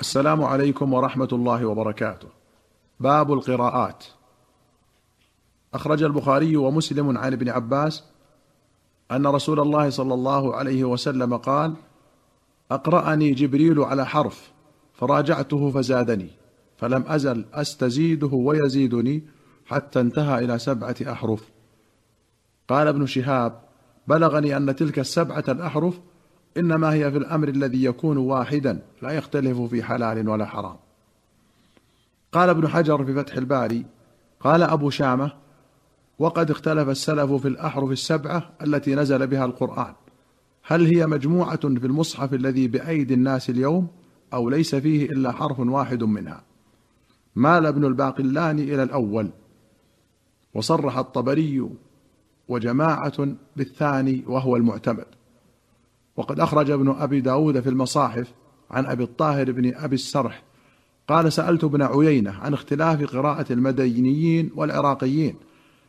السلام عليكم ورحمة الله وبركاته. باب القراءات. أخرج البخاري ومسلم عن ابن عباس أن رسول الله صلى الله عليه وسلم قال: أقرأني جبريل على حرف فراجعته فزادني فلم أزل أستزيده ويزيدني حتى انتهى إلى سبعة أحرف. قال ابن شهاب: بلغني أن تلك السبعة الأحرف إنما هي في الأمر الذي يكون واحدا لا يختلف في حلال ولا حرام. قال ابن حجر في فتح الباري قال أبو شامة وقد اختلف السلف في الأحرف السبعة التي نزل بها القرآن. هل هي مجموعة في المصحف الذي بأيدي الناس اليوم أو ليس فيه إلا حرف واحد منها؟ مال ابن الباقلاني إلى الأول. وصرح الطبري وجماعة بالثاني وهو المعتمد. وقد أخرج ابن أبي داود في المصاحف عن أبي الطاهر بن أبي السرح قال سألت ابن عيينة عن اختلاف قراءة المدينيين والعراقيين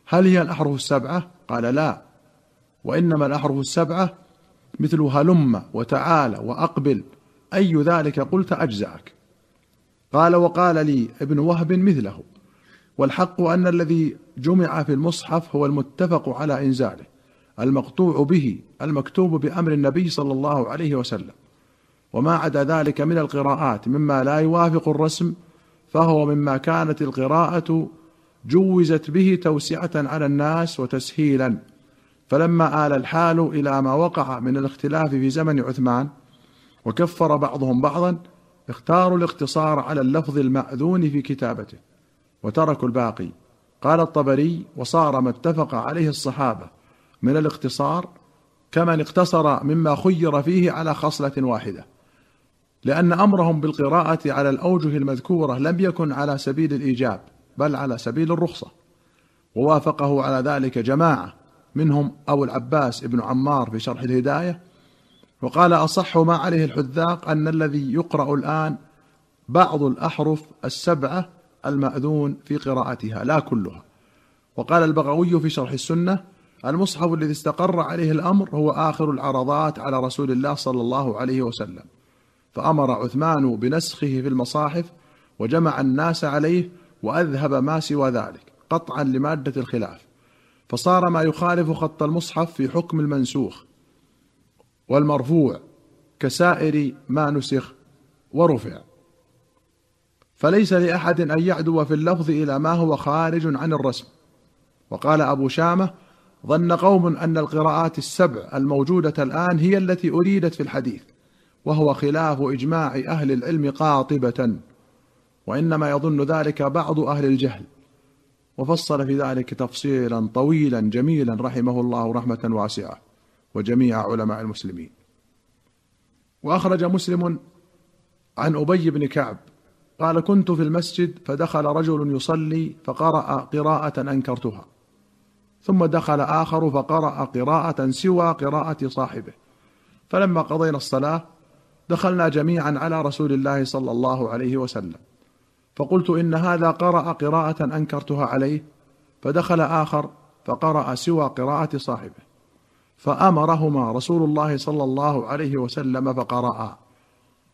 هل هي الأحرف السبعة؟ قال لا وإنما الأحرف السبعة مثل هلم وتعالى وأقبل أي ذلك قلت أجزأك قال وقال لي ابن وهب مثله والحق أن الذي جمع في المصحف هو المتفق على إنزاله المقطوع به المكتوب بأمر النبي صلى الله عليه وسلم. وما عدا ذلك من القراءات مما لا يوافق الرسم فهو مما كانت القراءة جوزت به توسعة على الناس وتسهيلا. فلما آل الحال إلى ما وقع من الاختلاف في زمن عثمان وكفر بعضهم بعضا اختاروا الاقتصار على اللفظ المأذون في كتابته وتركوا الباقي. قال الطبري وصار ما اتفق عليه الصحابة. من الاقتصار كمن اقتصر مما خير فيه على خصلة واحدة. لأن أمرهم بالقراءة على الأوجه المذكورة لم يكن على سبيل الإيجاب بل على سبيل الرخصة. ووافقه على ذلك جماعة منهم أبو العباس ابن عمار في شرح الهداية. وقال أصح ما عليه الحذاق أن الذي يقرأ الآن بعض الأحرف السبعة المأذون في قراءتها لا كلها. وقال البغوي في شرح السنة المصحف الذي استقر عليه الأمر هو آخر العرضات على رسول الله صلى الله عليه وسلم. فأمر عثمان بنسخه في المصاحف وجمع الناس عليه وأذهب ما سوى ذلك قطعا لمادة الخلاف. فصار ما يخالف خط المصحف في حكم المنسوخ والمرفوع كسائر ما نسخ ورفع. فليس لأحد أن يعدو في اللفظ إلى ما هو خارج عن الرسم. وقال أبو شامة ظن قوم أن القراءات السبع الموجودة الآن هي التي أريدت في الحديث وهو خلاف إجماع أهل العلم قاطبة وإنما يظن ذلك بعض أهل الجهل. وفصل في ذلك تفصيلا طويلا جميلا رحمه الله رحمة واسعة وجميع علماء المسلمين. وأخرج مسلم عن أبي بن كعب قال كنت في المسجد فدخل رجل يصلي فقرأ قراءة أنكرتها. ثم دخل آخر فقرأ قراءة سوى قراءة صاحبه. فلما قضينا الصلاة دخلنا جميعا على رسول الله صلى الله عليه وسلم. فقلت إن هذا قرأ قراءة أنكرتها عليه فدخل آخر فقرأ سوى قراءة صاحبه. فأمرهما رسول الله صلى الله عليه وسلم فقرأا.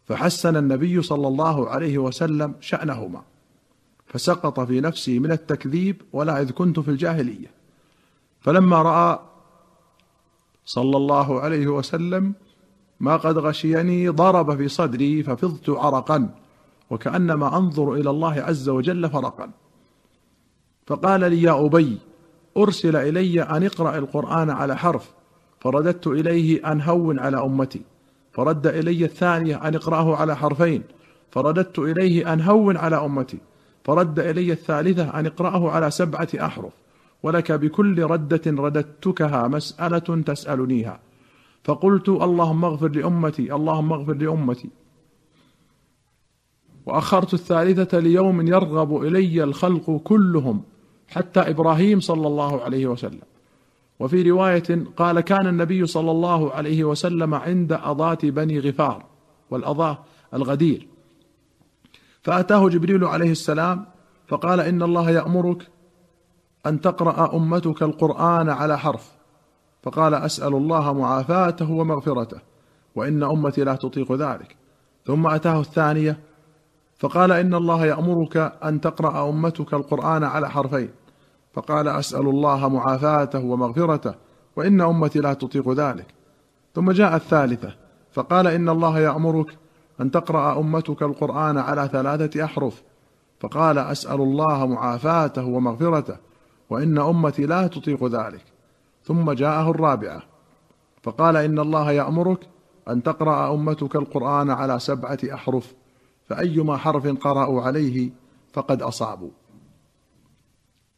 فحسن النبي صلى الله عليه وسلم شأنهما. فسقط في نفسي من التكذيب ولا إذ كنت في الجاهلية. فلما رأى صلى الله عليه وسلم ما قد غشيني ضرب في صدري ففضت عرقا وكأنما أنظر إلى الله عز وجل فرقا. فقال لي يا أبي أرسل إلي أن اقرأ القرآن على حرف فرددت إليه أن هون على أمتي. فرد إلي الثانية أن اقرأه على حرفين. فرددت إليه أن هون على أمتي. فرد إلي الثالثة أن اقرأه على سبعة أحرف. ولك بكل ردة رددتكها مسألة تسألنيها. فقلت اللهم اغفر لأمتي اللهم اغفر لأمتي. وأخرت الثالثة ليوم يرغب إلي الخلق كلهم حتى إبراهيم صلى الله عليه وسلم. وفي رواية قال كان النبي صلى الله عليه وسلم عند أضاة بني غفار والأضاة الغدير. فأتاه جبريل عليه السلام فقال إن الله يأمرك أن تقرأ أمتك القرآن على حرف. فقال أسأل الله معافاته ومغفرته وإن أمتي لا تطيق ذلك. ثم أتاه الثانية فقال إن الله يأمرك أن تقرأ أمتك القرآن على حرفين. فقال أسأل الله معافاته ومغفرته وإن أمتي لا تطيق ذلك. ثم جاء الثالثة فقال إن الله يأمرك أن تقرأ أمتك القرآن على ثلاثة أحرف. فقال أسأل الله معافاته ومغفرته وإن أمتي لا تطيق ذلك. ثم جاءه الرابعة. فقال إن الله يأمرك أن تقرأ أمتك القرآن على سبعة أحرف فأيما حرف قرأوا عليه فقد أصابوا.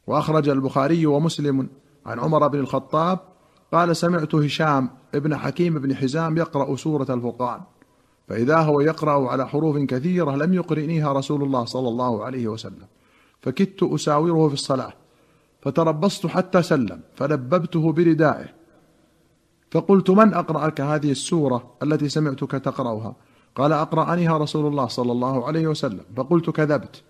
وأخرج البخاري ومسلم عن عمر بن الخطاب قال سمعت هشام ابن حكيم بن حزام يقرأ سورة الفرقان فإذا هو يقرأ على حروف كثيرة لم يقرئنيها رسول الله صلى الله عليه وسلم فكدت أساوره في الصلاة. فتربصت حتى سلم فلببته بردائه. فقلت من أقرأك هذه السورة التي سمعتك تقرأها؟ قال اقرانيها رسول الله صلى الله عليه وسلم فقلت كذبت.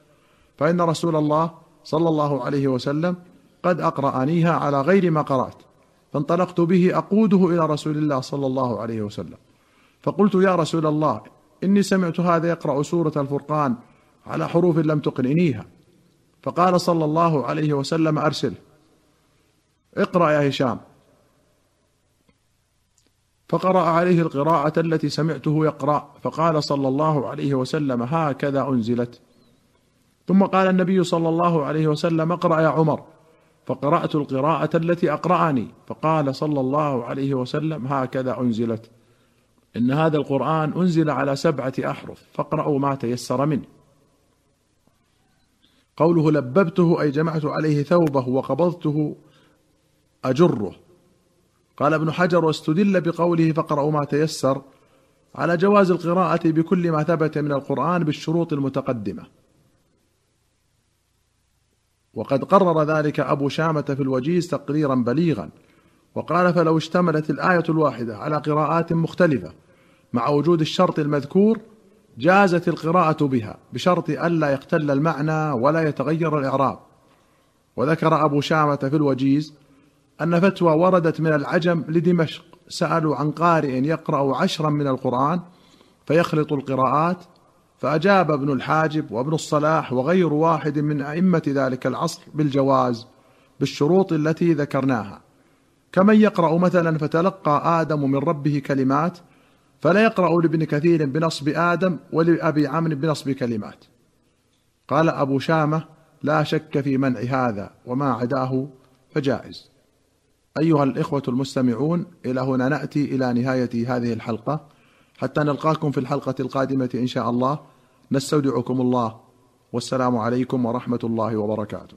فإن رسول الله صلى الله عليه وسلم قد أقرأنيها على غير ما قرأت فانطلقت به أقوده إلى رسول الله صلى الله عليه وسلم. فقلت يا رسول الله إني سمعت هذا يقرأ سورة الفرقان على حروف لم تقرئنيها فقال صلى الله عليه وسلم ارسله اقرأ يا هشام. فقرأ عليه القراءة التي سمعته يقرأ. فقال صلى الله عليه وسلم هكذا أنزلت. ثم قال النبي صلى الله عليه وسلم اقرأ يا عمر. فقرأت القراءة التي أقرأني. فقال صلى الله عليه وسلم هكذا أنزلت. إن هذا القرآن أنزل على سبعة أحرف. فاقرأوا ما تيسر منه. قوله لببته أي جمعت عليه ثوبه وقبضته أجره. قال ابن حجر واستدل بقوله فاقرأوا ما تيسر على جواز القراءة بكل ما ثبت من القرآن بالشروط المتقدمة. وقد قرر ذلك أبو شامة في الوجيز تقريرا بليغا وقال فلو اشتملت الآية الواحدة على قراءات مختلفة مع وجود الشرط المذكور جازت القراءة بها بشرط ألا يختل المعنى ولا يتغير الإعراب. وذكر أبو شامة في الوجيز أن فتوى وردت من العجم لدمشق سألوا عن قارئ يقرأ عشرا من القرآن فيخلط القراءات فأجاب ابن الحاجب وابن الصلاح وغير واحد من أئمة ذلك العصر بالجواز بالشروط التي ذكرناها. كمن يقرأ مثلا فتلقى آدم من ربه كلمات فلا يقرأ لابن كثير بنصب آدم ولأبي عمرو بنصب كلمات. قال أبو شامة لا شك في منع هذا وما عداه فجائز. أيها الإخوة المستمعون إلى هنا نأتي إلى نهاية هذه الحلقة. حتى نلقاكم في الحلقة القادمة إن شاء الله. نستودعكم الله. والسلام عليكم ورحمة الله وبركاته.